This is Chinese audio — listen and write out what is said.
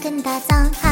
跟你打。